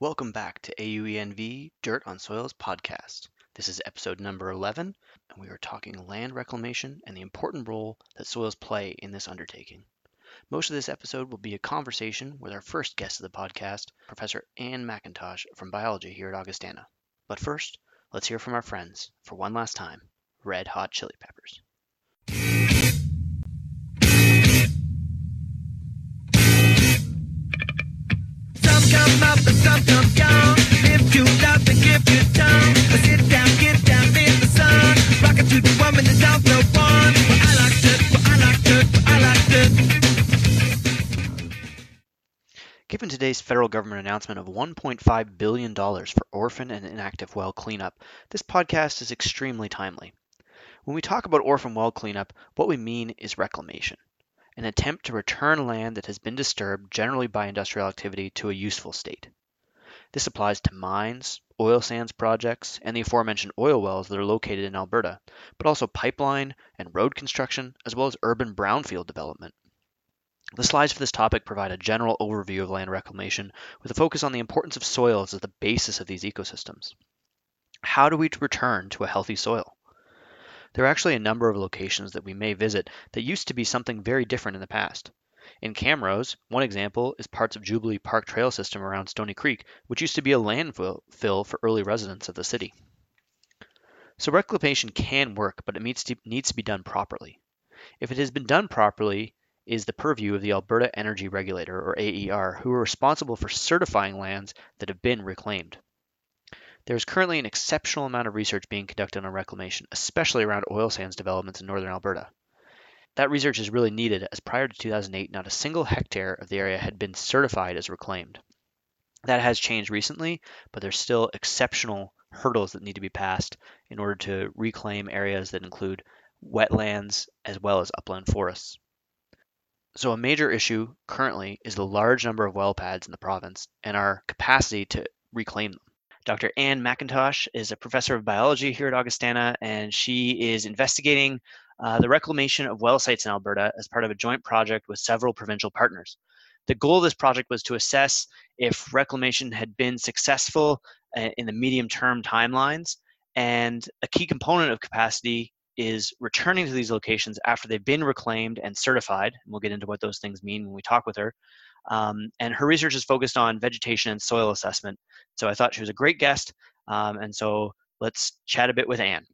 Welcome back to AUENV Dirt on Soils podcast. This is episode number 11, and we are talking land reclamation and the important role that soils play in this undertaking. Most of this episode will be a conversation with our first guest of the podcast, Professor Anne McIntosh from biology here at Augustana. But first, let's hear from our friends, for one last time, Red Hot Chili Peppers. Given today's federal government announcement of $1.5 billion for orphan and inactive well cleanup, this podcast is extremely timely. When we talk about orphan well cleanup, what we mean is reclamation an attempt to return land that has been disturbed generally by industrial activity to a useful state. This applies to mines, oil sands projects, and the aforementioned oil wells that are located in Alberta, but also pipeline and road construction, as well as urban brownfield development. The slides for this topic provide a general overview of land reclamation with a focus on the importance of soils as the basis of these ecosystems. How do we return to a healthy soil? There are actually a number of locations that we may visit that used to be something very different in the past. In Camrose, one example is parts of Jubilee Park Trail System around Stoney Creek, which used to be a landfill for early residents of the city. So reclamation can work, but it needs to, needs to be done properly. If it has been done properly, is the purview of the Alberta Energy Regulator, or AER, who are responsible for certifying lands that have been reclaimed. There is currently an exceptional amount of research being conducted on reclamation, especially around oil sands developments in northern Alberta. That research is really needed as prior to 2008, not a single hectare of the area had been certified as reclaimed. That has changed recently, but there's still exceptional hurdles that need to be passed in order to reclaim areas that include wetlands as well as upland forests. So, a major issue currently is the large number of well pads in the province and our capacity to reclaim them. Dr. Anne McIntosh is a professor of biology here at Augustana, and she is investigating uh, the reclamation of well sites in Alberta as part of a joint project with several provincial partners. The goal of this project was to assess if reclamation had been successful uh, in the medium term timelines, and a key component of capacity is returning to these locations after they've been reclaimed and certified. And we'll get into what those things mean when we talk with her. Um, and her research is focused on vegetation and soil assessment. So I thought she was a great guest. Um, and so let's chat a bit with Anne.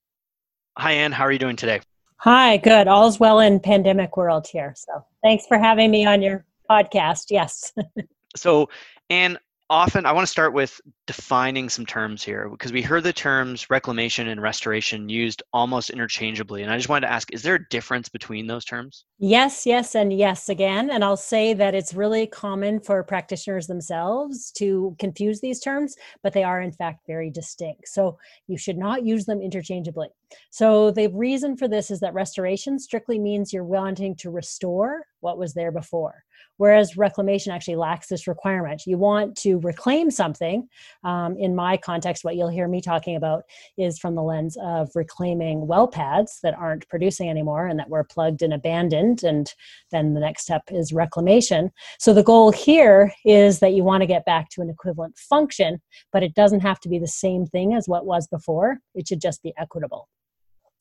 Hi, Anne. How are you doing today? Hi, good. All's well in pandemic world here. So thanks for having me on your podcast. Yes. so, Anne, often I want to start with defining some terms here because we heard the terms reclamation and restoration used almost interchangeably. And I just wanted to ask is there a difference between those terms? Yes, yes, and yes again. And I'll say that it's really common for practitioners themselves to confuse these terms, but they are in fact very distinct. So you should not use them interchangeably. So the reason for this is that restoration strictly means you're wanting to restore what was there before whereas reclamation actually lacks this requirement. You want to reclaim something. Um, in my context, what you'll hear me talking about is from the lens of reclaiming well pads that aren't producing anymore and that were plugged and abandoned. And then the next step is reclamation. So the goal here is that you want to get back to an equivalent function, but it doesn't have to be the same thing as what was before. It should just be equitable.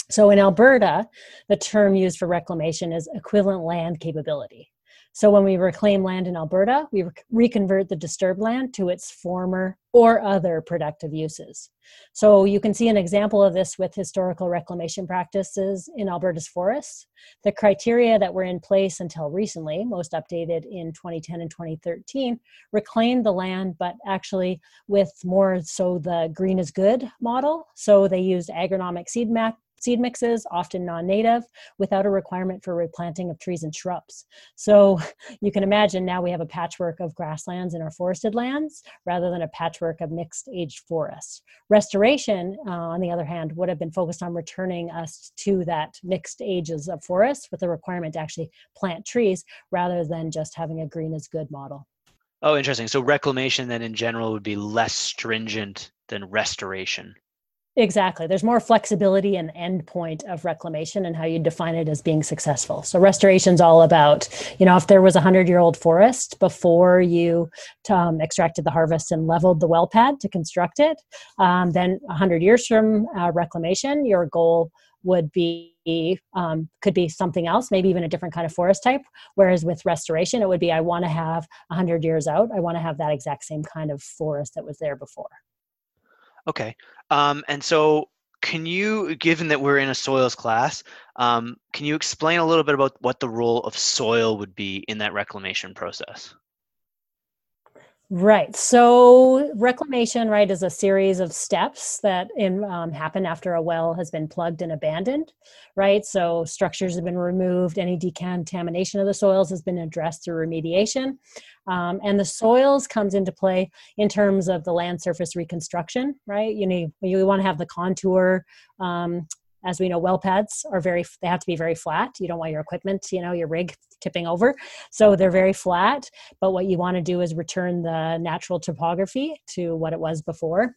So in Alberta, the term used for reclamation is equivalent land capability. So when we reclaim land in Alberta, we reconvert the disturbed land to its former or other productive uses. So you can see an example of this with historical reclamation practices in Alberta's forests. The criteria that were in place until recently, most updated in 2010 and 2013, reclaimed the land, but actually with more so the green is good model. So they used agronomic seed map seed mixes, often non-native, without a requirement for replanting of trees and shrubs. So you can imagine now we have a patchwork of grasslands in our forested lands rather than a patchwork of mixed aged forests. Restoration, uh, on the other hand, would have been focused on returning us to that mixed ages of forests with a requirement to actually plant trees rather than just having a green is good model. Oh, interesting. So reclamation then in general would be less stringent than restoration. Exactly. There's more flexibility in the end of reclamation and how you define it as being successful. So restoration's all about, you know, if there was a hundred year old forest before you um, extracted the harvest and leveled the well pad to construct it, um, then a hundred years from uh, reclamation, your goal would be um, could be something else, maybe even a different kind of forest type. Whereas with restoration, it would be I want to have a hundred years out. I want to have that exact same kind of forest that was there before. Okay. Um, and so can you, given that we're in a soils class, um, can you explain a little bit about what the role of soil would be in that reclamation process? Right. So reclamation, right, is a series of steps that in, um, happen after a well has been plugged and abandoned, right? So structures have been removed, any decontamination of the soils has been addressed through remediation, um, and the soils comes into play in terms of the land surface reconstruction, right? You need you want to have the contour um, as we know well pads are very they have to be very flat you don't want your equipment you know your rig tipping over so they're very flat but what you want to do is return the natural topography to what it was before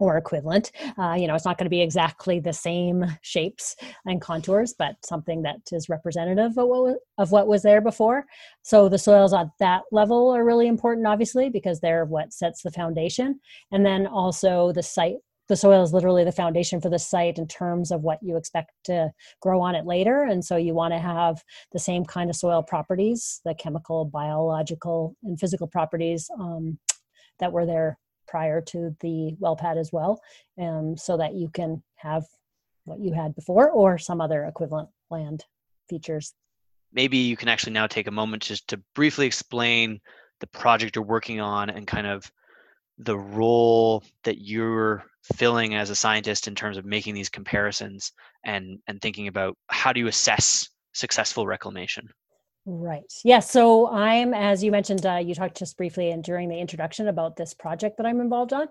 or equivalent. Uh, you know, it's not going to be exactly the same shapes and contours, but something that is representative of what, was, of what was there before. So the soils at that level are really important, obviously, because they're what sets the foundation. And then also the site the soil is literally the foundation for the site in terms of what you expect to grow on it later. And so you want to have the same kind of soil properties, the chemical, biological, and physical properties um, that were there prior to the well pad as well, um, so that you can have what you had before or some other equivalent land features. Maybe you can actually now take a moment just to briefly explain the project you're working on and kind of the role that you're filling as a scientist in terms of making these comparisons and and thinking about how do you assess successful reclamation? Right. Yeah, so i'm as you mentioned uh, you talked just briefly and during the introduction about this project that i'm involved on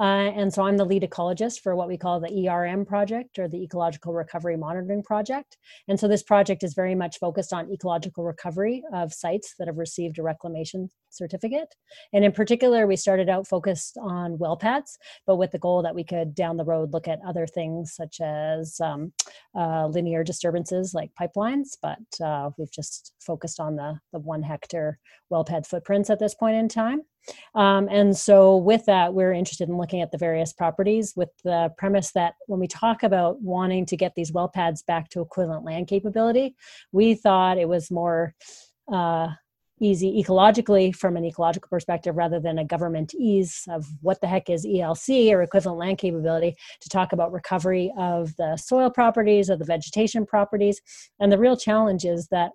uh, and so I'm the lead ecologist for what we call the ERM project or the Ecological Recovery Monitoring Project. And so this project is very much focused on ecological recovery of sites that have received a reclamation certificate. And in particular, we started out focused on well pads, but with the goal that we could down the road look at other things such as um, uh, linear disturbances like pipelines. But uh, we've just focused on the, the one hectare well pad footprints at this point in time. Um, and so, with that, we're interested in looking at the various properties with the premise that when we talk about wanting to get these well pads back to equivalent land capability, we thought it was more uh, easy ecologically from an ecological perspective rather than a government ease of what the heck is ELC or equivalent land capability to talk about recovery of the soil properties or the vegetation properties. And the real challenge is that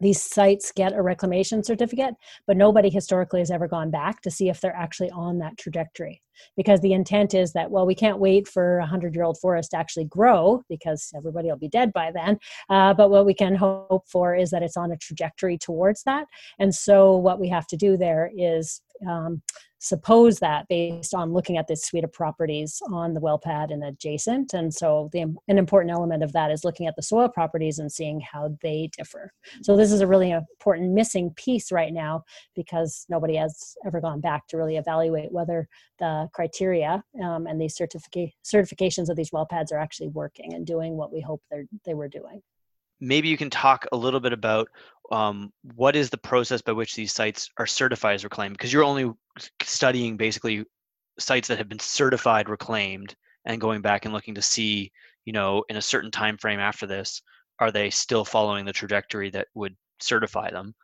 these sites get a reclamation certificate, but nobody historically has ever gone back to see if they're actually on that trajectory. Because the intent is that, well, we can't wait for a 100 year old forest to actually grow because everybody will be dead by then. Uh, but what we can hope for is that it's on a trajectory towards that. And so, what we have to do there is um, suppose that based on looking at this suite of properties on the well pad and adjacent. And so the, an important element of that is looking at the soil properties and seeing how they differ. So this is a really important missing piece right now because nobody has ever gone back to really evaluate whether the criteria um, and these certifica- certifications of these well pads are actually working and doing what we hope they they were doing maybe you can talk a little bit about um, what is the process by which these sites are certified as reclaimed? Because you're only studying basically sites that have been certified reclaimed and going back and looking to see you know in a certain time frame after this are they still following the trajectory that would certify them?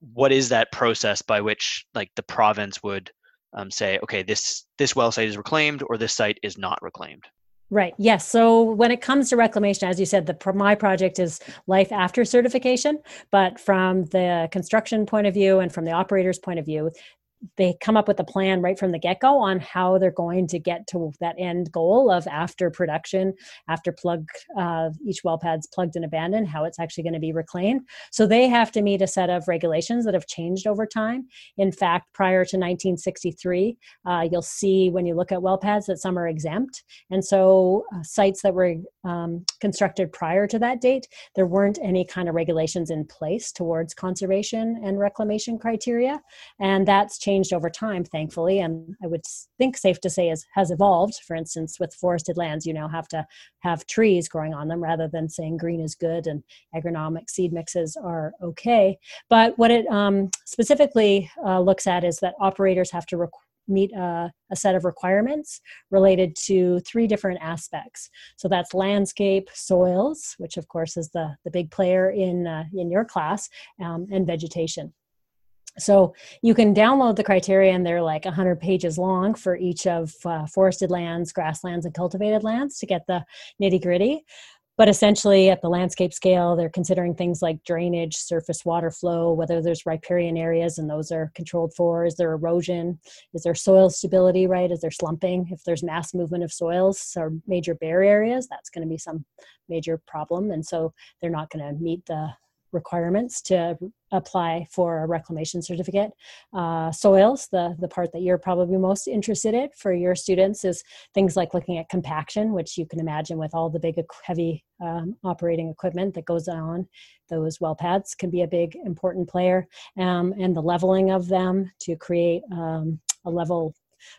What is that process by which like the province would um, say okay this this well site is reclaimed or this site is not reclaimed Right. Yes. So when it comes to reclamation, as you said, the my project is life after certification. But from the construction point of view and from the operator's point of view, they come up with a plan right from the get-go on how they're going to get to that end goal of after production after plug uh, each well pad's plugged and abandoned how it's actually going to be reclaimed. So they have to meet a set of regulations that have changed over time. In fact prior to 1963 uh, you'll see when you look at well pads that some are exempt. And so uh, sites that were um, constructed prior to that date, there weren't any kind of regulations in place towards conservation and reclamation criteria. And that's changed over time, thankfully. And I would think safe to say is, has evolved. For instance, with forested lands, you now have to have trees growing on them rather than saying green is good and agronomic seed mixes are okay. But what it um, specifically uh, looks at is that operators have to meet a, a, set of requirements related to three different aspects. So that's landscape, soils, which of course is the, the big player in, uh, in your class, um, and vegetation. So you can download the criteria, and they're like 100 pages long for each of uh, forested lands, grasslands, and cultivated lands to get the nitty gritty. But essentially, at the landscape scale, they're considering things like drainage, surface water flow, whether there's riparian areas and those are controlled for. Is there erosion? Is there soil stability, right? Is there slumping? If there's mass movement of soils or major bare areas, that's going to be some major problem. And so they're not going to meet the requirements to apply for a reclamation certificate. Uh, soils, the, the part that you're probably most interested in for your students is things like looking at compaction, which you can imagine with all the big heavy um, operating equipment that goes on. Those well pads can be a big important player um, and the leveling of them to create um, a level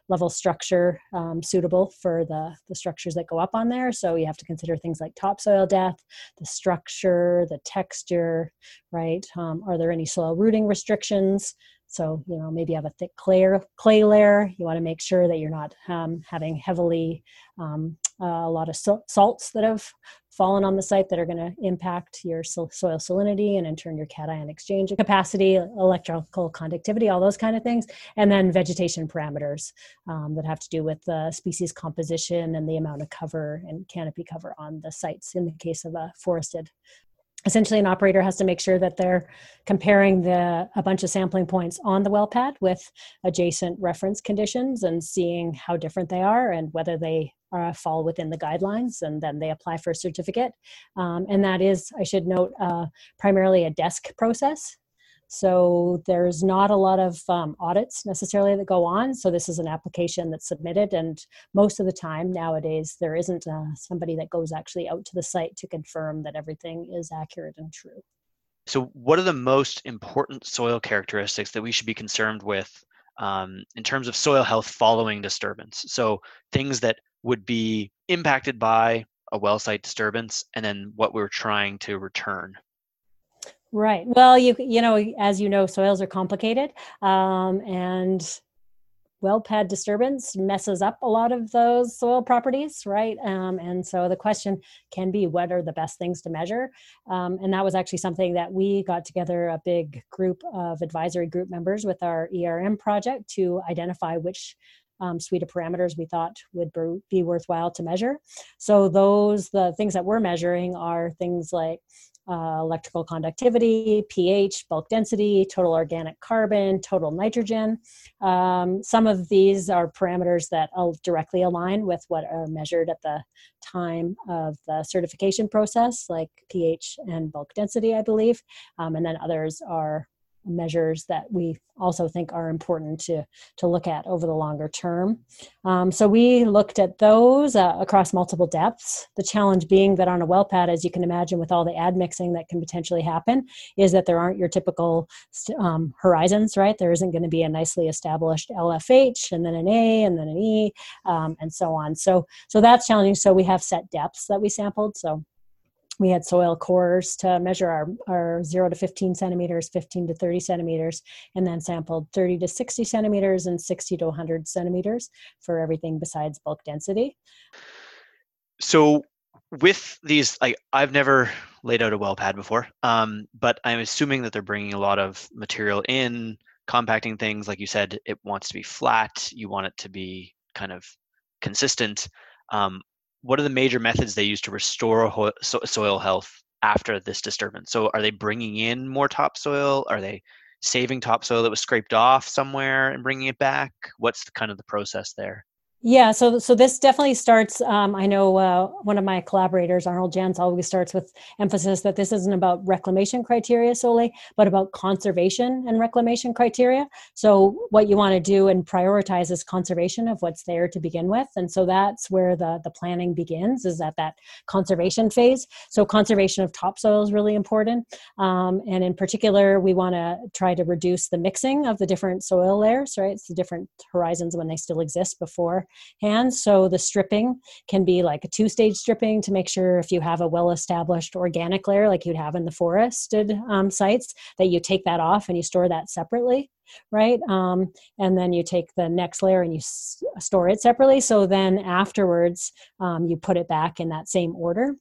level structure um, suitable for the, the structures that go up on there. So you have to consider things like topsoil depth, the structure, the texture, right? Um, are there any soil rooting restrictions? So, you know, maybe you have a thick clay, clay layer. You want to make sure that you're not um, having heavily um, uh, a lot of salts that have fallen on the site that are going to impact your soil salinity and in turn your cation exchange capacity, electrical conductivity, all those kind of things. And then vegetation parameters um, that have to do with the species composition and the amount of cover and canopy cover on the sites in the case of a forested essentially an operator has to make sure that they're comparing the a bunch of sampling points on the well pad with adjacent reference conditions and seeing how different they are and whether they uh, fall within the guidelines and then they apply for a certificate um, and that is i should note uh, primarily a desk process so there's not a lot of um, audits necessarily that go on. So this is an application that's submitted, and most of the time nowadays there isn't uh, somebody that goes actually out to the site to confirm that everything is accurate and true. So, what are the most important soil characteristics that we should be concerned with um, in terms of soil health following disturbance? So, things that would be impacted by a well site disturbance, and then what we're trying to return. Right. Well, you you know, as you know, soils are complicated, um, and well pad disturbance messes up a lot of those soil properties, right? Um, and so the question can be, what are the best things to measure? Um, and that was actually something that we got together a big group of advisory group members with our ERM project to identify which um, suite of parameters we thought would be worthwhile to measure. So those the things that we're measuring are things like uh, electrical conductivity, pH, bulk density, total organic carbon, total nitrogen. Um, some of these are parameters that directly align with what are measured at the time of the certification process, like pH and bulk density, I believe. Um, and then others are measures that we also think are important to, to look at over the longer term. Um, so we looked at those uh, across multiple depths. The challenge being that on a well pad, as you can imagine, with all the admixing that can potentially happen, is that there aren't your typical um, horizons, right? There isn't going to be a nicely established LFH and then an A and then an E um, and so on. So, so that's challenging. So we have set depths that we sampled. So we had soil cores to measure our, our 0 to 15 centimeters 15 to 30 centimeters and then sampled 30 to 60 centimeters and 60 to 100 centimeters for everything besides bulk density. So with these like i've never laid out a well pad before um, but i'm assuming that they're bringing a lot of material in compacting things. Like you said it wants to be flat. You want it to be kind of consistent. Um, what are the major methods they use to restore ho- so- soil health after this disturbance? So are they bringing in more topsoil? Are they saving topsoil that was scraped off somewhere and bringing it back? What's the, kind of the process there? Yeah, so so this definitely starts. Um, I know uh, one of my collaborators, Arnold Jens, always starts with emphasis that this isn't about reclamation criteria solely, but about conservation and reclamation criteria. So what you want to do and prioritize is conservation of what's there to begin with, and so that's where the the planning begins is at that conservation phase. So conservation of topsoil is really important, um, and in particular, we want to try to reduce the mixing of the different soil layers. Right, it's the different horizons when they still exist before hands. So the stripping can be like a two stage stripping to make sure if you have a well established organic layer like you'd have in the forested um, sites, that you take that off and you store that separately right? Um, and then you take the next layer and you s- store it separately. So then afterwards um, you put it back in that same order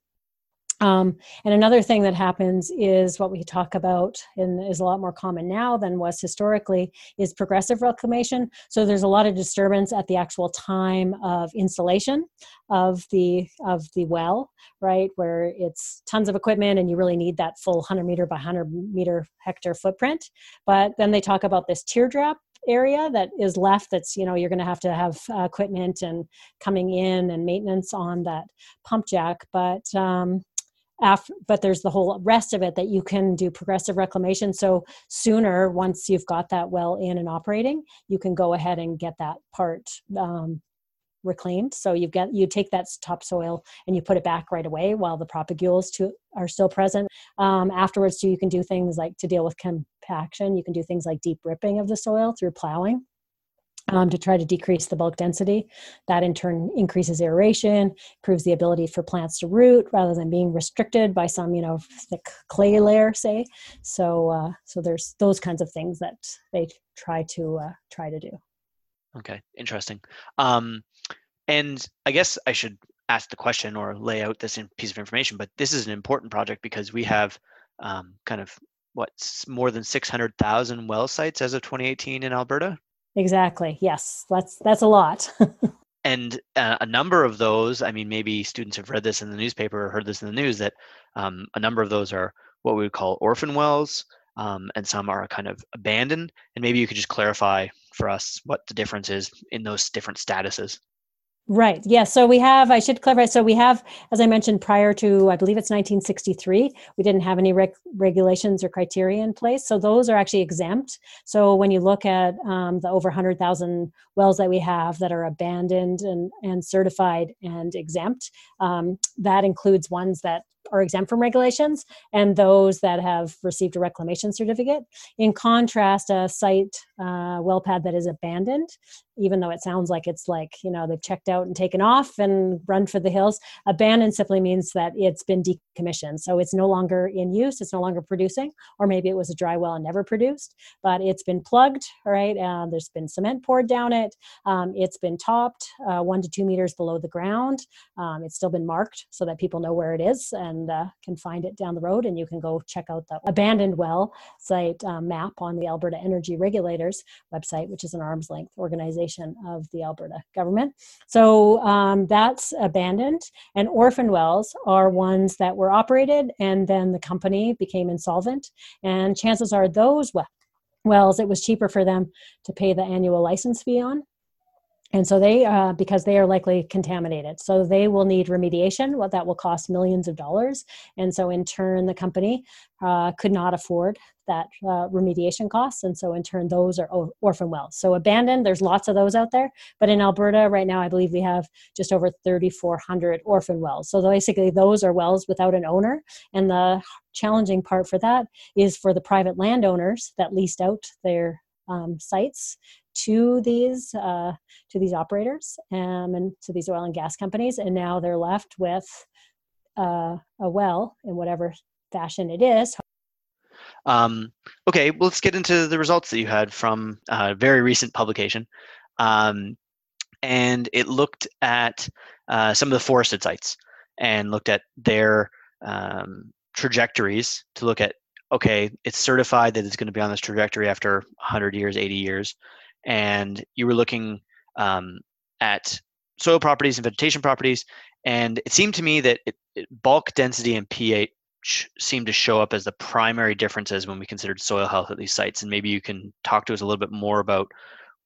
um, and another thing that happens is what we talk about and is a lot more common now than was historically is progressive reclamation. So there's a lot of disturbance at the actual time of installation of the of the well, right, where it's tons of equipment and you really need that full 100 meter by 100 meter hectare footprint. But then they talk about this teardrop area that is left that's you know you're going to have to have uh, equipment and coming in and maintenance on that pump jack but um, after, but there's the whole rest of it that you can do progressive reclamation. So sooner, once you've got that well in and operating, you can go ahead and get that part um, reclaimed. So you get you take that topsoil and you put it back right away while the propagules to, are still present. Um, afterwards, too, you can do things like to deal with compaction. You can do things like deep ripping of the soil through plowing um, to try to decrease the bulk density. That in turn increases aeration, improves the ability for plants to root rather than being restricted by some, you know, thick clay layer, say. So, uh, so there's those kinds of things that they try to uh, try to do. Okay, interesting. Um, and I guess I should ask the question or lay out this piece of information, but this is an important project because we have um, kind of what more than 600,000 well sites as of 2018 in Alberta. Exactly. Yes, that's that's a lot. and uh, a number of those, I mean, maybe students have read this in the newspaper or heard this in the news that um, a number of those are what we would call orphan wells, um, and some are kind of abandoned. And maybe you could just clarify for us what the difference is in those different statuses. Right. Yeah. So we have, I should clarify. So we have, as I mentioned, prior to, I believe it's 1963, we didn't have any reg- regulations or criteria in place. So those are actually exempt. So when you look at um, the over 100,000 wells that we have that are abandoned and, and certified and exempt, um, that includes ones that are exempt from regulations and those that have received a reclamation certificate. In contrast, a site uh, well pad that is abandoned, even though it sounds like it's like, you know, they've checked out and taken off and run for the hills, abandoned simply means that it's been decommissioned. So it's no longer in use, it's no longer producing, or maybe it was a dry well and never produced, but it's been plugged, right? Uh, there's been cement poured down it, um, it's been topped uh, one to two meters below the ground. Um, it's still been marked so that people know where it is and and uh, can find it down the road. And you can go check out the abandoned well site uh, map on the Alberta Energy Regulators website, which is an arm's length organization of the Alberta government. So um, that's abandoned. And orphan wells are ones that were operated and then the company became insolvent. And chances are those wells, it was cheaper for them to pay the annual license fee on and so they uh, because they are likely contaminated. So they will need remediation what that will cost millions of dollars. And so in turn the company uh, could not afford that uh, remediation costs. And so in turn those are orphan wells. So abandoned there's lots of those out there. But in alberta right now i believe we have just over 3400 orphan wells. So basically those are wells without an owner. And the challenging part for that is for the private landowners that leased out their um, sites to these uh, to these operators um, and to these oil and gas companies, and now they're left with uh, a well in whatever fashion it is. Um, okay, well, let's get into the results that you had from a very recent publication. Um, and it looked at uh, some of the forested sites and looked at their um, trajectories to look at okay, it's certified that it's going to be on this trajectory after 100 years, 80 years and you were looking um, at soil properties and vegetation properties, and it seemed to me that it, it, bulk density and pH seemed to show up as the primary differences when we considered soil health at these sites. And maybe you can talk to us a little bit more about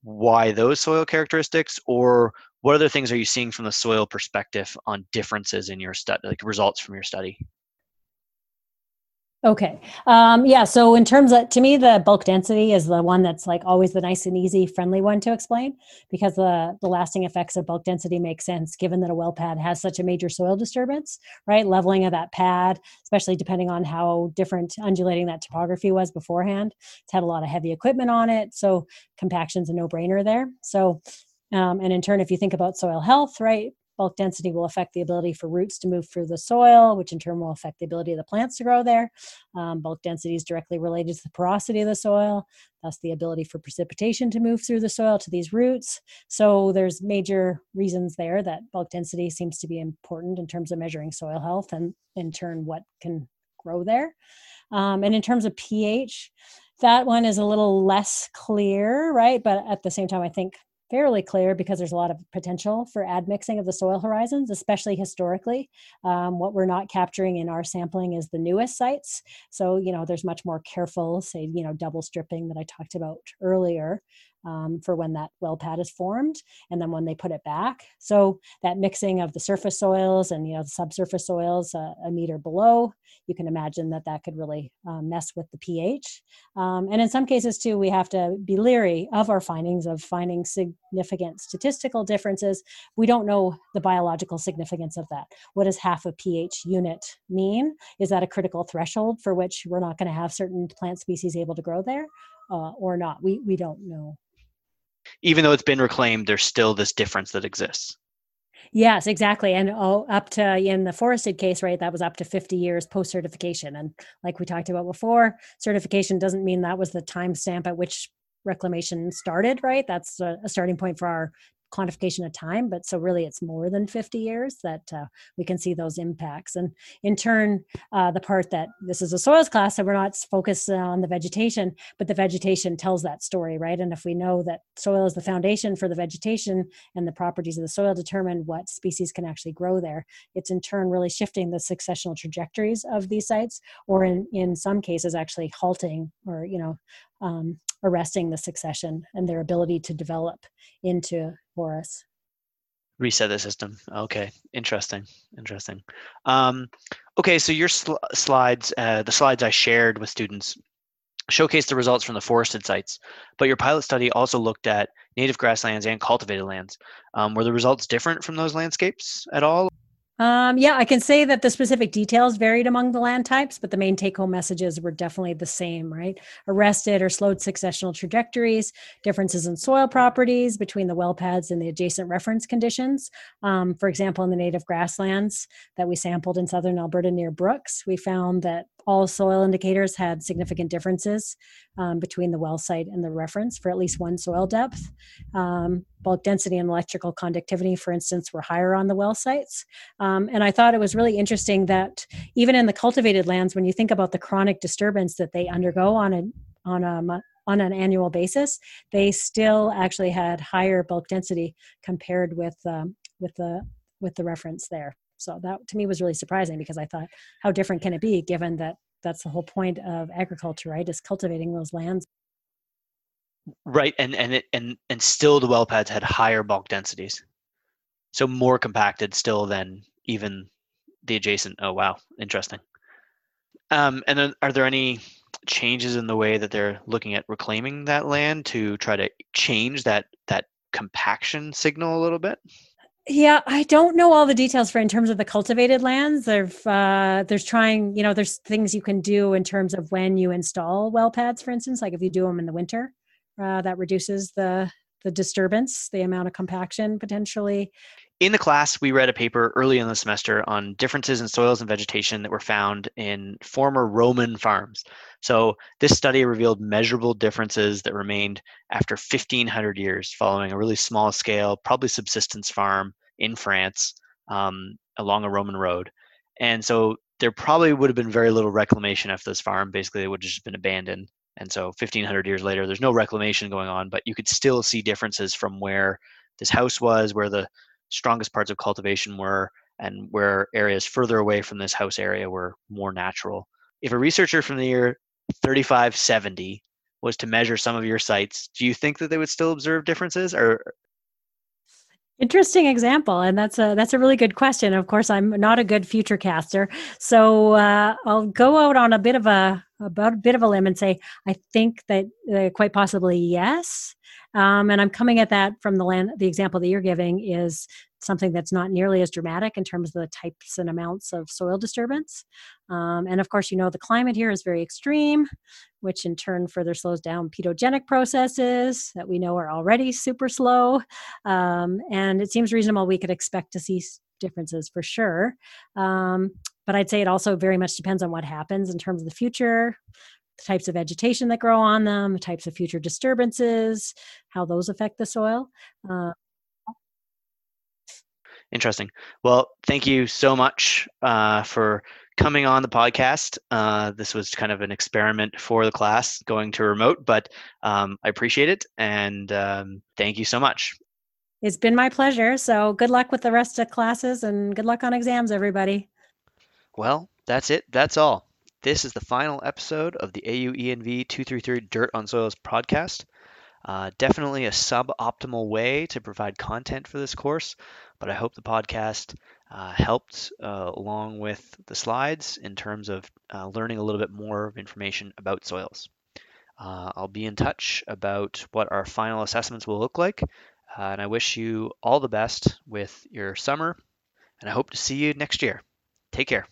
why those soil characteristics or what other things are you seeing from the soil perspective on differences in your study, like results from your study? Okay. Um, yeah. So in terms of, to me, the bulk density is the one that's like always the nice and easy, friendly one to explain because the, the lasting effects of bulk density make sense given that a well pad has such a major soil disturbance, right? Leveling of that pad, especially depending on how different undulating that topography was beforehand. It's had a lot of heavy equipment on it. So compaction's a no brainer there. So um, and in turn, if you think about soil health, right, bulk density will affect the ability for roots to move through the soil, which in turn will affect the ability of the plants to grow there. Um, bulk density is directly related to the porosity of the soil, thus the ability for precipitation to move through the soil to these roots. So there's major reasons there that bulk density seems to be important in terms of measuring soil health and in turn what can grow there. Um, and in terms of pH, that one is a little less clear, right? But at the same time, I think fairly clear because there's a lot of potential for admixing of the soil horizons, especially historically. Um, what we're not capturing in our sampling is the newest sites. So, you know, there's much more careful, say, you know, double stripping that I talked about earlier um, for when that well pad is formed and then when they put it back. So that mixing of the surface soils and you know the subsurface soils uh, a meter below, you can imagine that that could really um, mess with the pH. Um, and in some cases too, we have to be leery of our findings of finding significant statistical differences. We don't know the biological significance of that. What does half a pH unit mean? Is that a critical threshold for which we're not going to have certain plant species able to grow there? Uh, or not. We we don't know even though it's been reclaimed, there's still this difference that exists. Yes, exactly. And oh, up to in the forested case, right, that was up to 50 years post certification. And like we talked about before, certification doesn't mean that was the timestamp at which reclamation started, right? That's a starting point for our quantification of time, but so really it's more than 50 years that uh, we can see those impacts. And in turn, uh, the part that this is a soils class, so we're not focused on the vegetation, but the vegetation tells that story, right? And if we know that soil is the foundation for the vegetation and the properties of the soil determine what species can actually grow there, it's in turn really shifting the successional trajectories of these sites, or in, in some cases actually halting or, you know, um, arresting the succession and their ability to develop into forests. Reset the system. Okay, interesting, interesting. Um, okay, so your sl- slides, uh, the slides I shared with students, showcase the results from the forested sites, but your pilot study also looked at native grasslands and cultivated lands. Um, were the results different from those landscapes at all? Um, yeah, I can say that the specific details varied among the land types, but the main take home messages were definitely the same, right? Arrested or slowed successional trajectories, differences in soil properties between the well pads and the adjacent reference conditions. Um, for example, in the native grasslands that we sampled in southern Alberta near Brooks, we found that all soil indicators had significant differences um, between the well site and the reference for at least one soil depth. Um, bulk density and electrical conductivity, for instance, were higher on the well sites. Um, and I thought it was really interesting that even in the cultivated lands, when you think about the chronic disturbance that they undergo on a on a on an annual basis, they still actually had higher bulk density compared with um, with the with the reference there. So that to me was really surprising because I thought, how different can it be given that that's the whole point of agriculture, right? Is cultivating those lands. Right, and and it and and still the well pads had higher bulk densities, so more compacted still than even the adjacent. Oh wow, interesting. Um, and then are there any changes in the way that they're looking at reclaiming that land to try to change that that compaction signal a little bit? Yeah, I don't know all the details for in terms of the cultivated lands. There's uh, there's trying, you know, there's things you can do in terms of when you install well pads, for instance, like if you do them in the winter, uh, that reduces the the disturbance, the amount of compaction potentially. In the class, we read a paper early in the semester on differences in soils and vegetation that were found in former Roman farms. So, this study revealed measurable differences that remained after 1500 years following a really small scale, probably subsistence farm in France um, along a Roman road. And so, there probably would have been very little reclamation after this farm. Basically, it would have just been abandoned. And so 1500 years later, there's no reclamation going on, but you could still see differences from where this house was, where the strongest parts of cultivation were, and where areas further away from this house area were more natural. If a researcher from the year 3570 was to measure some of your sites, do you think that they would still observe differences or Interesting example, and that's a that's a really good question. Of course, I'm not a good future caster, so uh, I'll go out on a bit of a about a bit of a limb and say I think that uh, quite possibly yes. Um, and I'm coming at that from the land. The example that you're giving is something that's not nearly as dramatic in terms of the types and amounts of soil disturbance. Um, and of course, you know, the climate here is very extreme, which in turn further slows down pedogenic processes that we know are already super slow. Um, and it seems reasonable we could expect to see differences for sure. Um, but I'd say it also very much depends on what happens in terms of the future, the types of vegetation that grow on them, the types of future disturbances, how those affect the soil. Uh, Interesting. Well, thank you so much uh, for coming on the podcast. Uh, this was kind of an experiment for the class going to remote, but um, I appreciate it and um, thank you so much. It's been my pleasure. So good luck with the rest of classes and good luck on exams, everybody. Well, that's it. That's all. This is the final episode of the AU ENV 233 Dirt on Soils podcast. Uh, definitely a suboptimal way to provide content for this course, but I hope the podcast uh, helped uh, along with the slides in terms of uh, learning a little bit more information about soils. Uh, I'll be in touch about what our final assessments will look like, uh, and I wish you all the best with your summer, and I hope to see you next year. Take care.